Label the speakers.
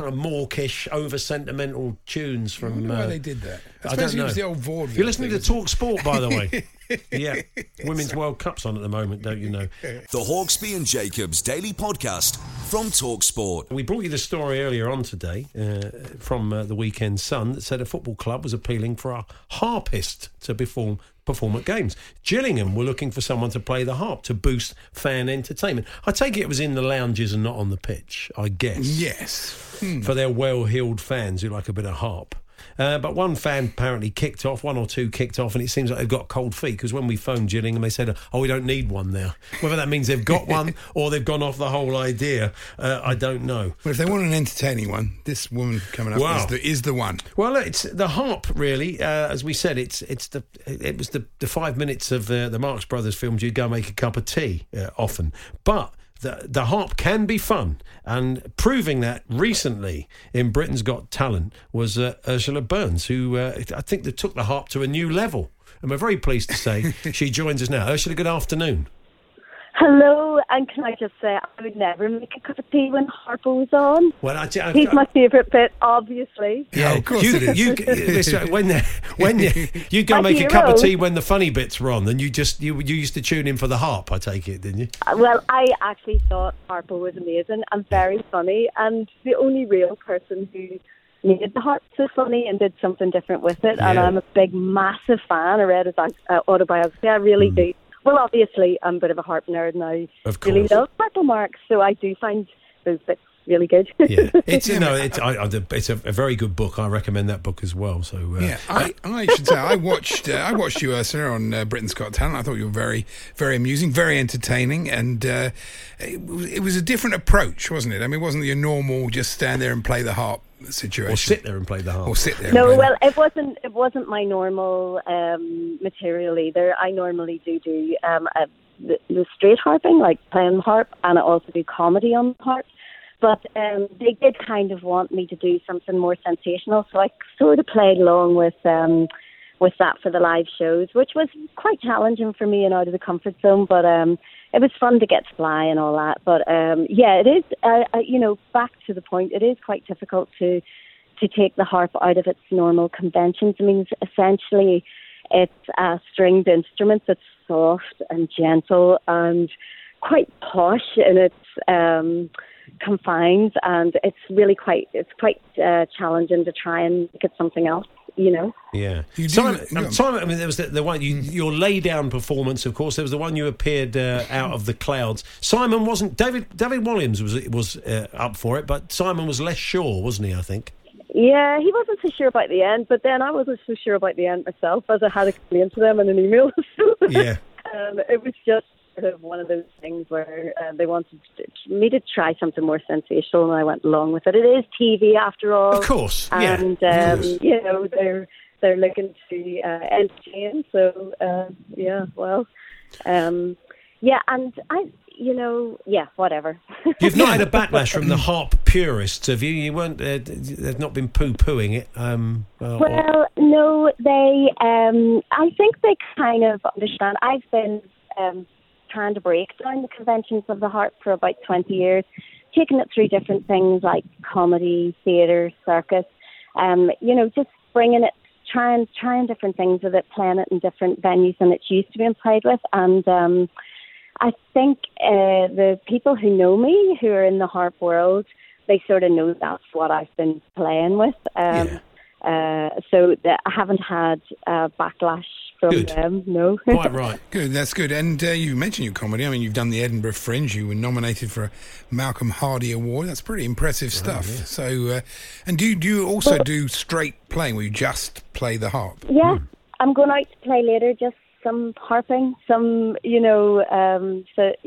Speaker 1: kind of mawkish, over sentimental tunes
Speaker 2: I
Speaker 1: from.
Speaker 2: wonder why
Speaker 1: uh,
Speaker 2: they did that. I,
Speaker 1: I
Speaker 2: suppose
Speaker 1: don't
Speaker 2: it was
Speaker 1: know.
Speaker 2: the old vaudeville.
Speaker 1: You're listening to Talk Sport, by the way. yeah, Women's World Cup's on at the moment, don't you know?
Speaker 3: The Hawksbee and Jacobs Daily Podcast from Talksport.
Speaker 1: We brought you the story earlier on today uh, from uh, the Weekend Sun that said a football club was appealing for a harpist to perform perform at games. Gillingham were looking for someone to play the harp to boost fan entertainment. I take it it was in the lounges and not on the pitch. I guess.
Speaker 2: Yes.
Speaker 1: for their well-heeled fans who like a bit of harp. Uh, but one fan apparently kicked off, one or two kicked off, and it seems like they've got cold feet because when we phoned Gillingham, they said, "Oh, we don't need one now." Whether that means they've got one or they've gone off the whole idea, uh, I don't know.
Speaker 2: Well, if they want an entertaining one, this woman coming up
Speaker 1: Wow.
Speaker 2: is, the, is the one.
Speaker 1: Well, it's the harp, really. Uh, as we said, it's it's the it was the, the five minutes of uh, the Marx Brothers films. You'd go make a cup of tea uh, often, but. The, the harp can be fun, and proving that recently in Britain's Got Talent was uh, Ursula Burns, who uh, I think that took the harp to a new level. And we're very pleased to say she joins us now. Ursula, good afternoon.
Speaker 4: Hello, and can I just say I would never make a cup of tea when Harpo was on.
Speaker 1: Well, I, I,
Speaker 4: He's my favourite bit, obviously.
Speaker 2: Yeah, of course
Speaker 1: you,
Speaker 2: it is.
Speaker 1: You, this- when when you, you go
Speaker 4: My
Speaker 1: make a cup of tea when the funny bits were on, then you just you you used to tune in for the harp. I take it, didn't you?
Speaker 4: Uh, Well, I actually thought Harpo was amazing and very funny, and the only real person who made the harp so funny and did something different with it. And I'm a big, massive fan. I read his uh, autobiography. I really do. Well, obviously, I'm a bit of a harp nerd now.
Speaker 1: Mm. Of
Speaker 4: really love Harpo Marx, so I do find those bits really good.
Speaker 1: Yeah, it's you know it's I, I, it's a, a very good book. I recommend that book as well. So uh,
Speaker 2: Yeah, I, I should say I watched uh, I watched you Ursula on uh, Britain's Got Talent. I thought you were very very amusing, very entertaining, and uh, it, was- it was a different approach, wasn't it? I mean, it wasn't your normal just stand there and play the harp situation,
Speaker 1: or sit there and play the harp.
Speaker 2: or sit there.
Speaker 4: No,
Speaker 2: play
Speaker 4: well, it wasn't. It wasn't my normal um, material either. I normally do do um, a, the, the straight harping, like playing the harp, and I also do comedy on the harp. But um, they did kind of want me to do something more sensational, so I sort of played along with um, with that for the live shows, which was quite challenging for me and out of the comfort zone. But um, it was fun to get to fly and all that. But um, yeah, it is. Uh, you know, back to the point, it is quite difficult to to take the harp out of its normal conventions. I mean, essentially, it's a stringed instrument that's soft and gentle and quite posh in its um, confines, and it's really quite it's quite uh, challenging to try and make it something else. You know.
Speaker 1: Yeah,
Speaker 2: You do-
Speaker 1: Simon,
Speaker 2: yeah.
Speaker 1: um, Simon. I mean, there was the, the one you, your lay down performance. Of course, there was the one you appeared uh, out of the clouds. Simon wasn't. David David Walliams was was uh, up for it, but Simon was less sure, wasn't he? I think.
Speaker 4: Yeah, he wasn't so sure about the end, but then I wasn't so sure about the end myself, as I had explained to them in an email.
Speaker 1: Yeah.
Speaker 4: um, it was just sort of one of those things where uh, they wanted to, me to try something more sensational, and I went along with it. It is TV after all,
Speaker 1: Of course, yeah,
Speaker 4: and
Speaker 1: of
Speaker 4: um, you know they're they're looking to uh, entertain. So uh, yeah, well, um, yeah, and I, you know, yeah, whatever.
Speaker 1: You've not had a backlash from the harp purists, have you? You weren't. Uh, they've not been poo pooing it. Um, uh, or-
Speaker 4: Well, no, they. Um, I think they kind of understand. I've been um, trying to break down the conventions of the harp for about twenty years, taking it through different things like comedy, theatre, circus. Um, you know, just bringing it, trying trying different things with it, playing it in different venues than it's used to being played with, and. Um, I think uh, the people who know me, who are in the harp world, they sort of know that's what I've been playing with. Um, uh, so that I haven't had uh, backlash from
Speaker 1: Good.
Speaker 4: them. No.
Speaker 1: quite right.
Speaker 2: Good, that's good. And uh, you mentioned your comedy. I mean, you've done the Edinburgh Fringe. You were nominated for a Malcolm Hardee Award. That's pretty impressive stuff. So, uh, and do you, do you also do straight playing, where you just play the harp?
Speaker 4: yeah, I'm going out to play later. Just some harping, some you know, um, so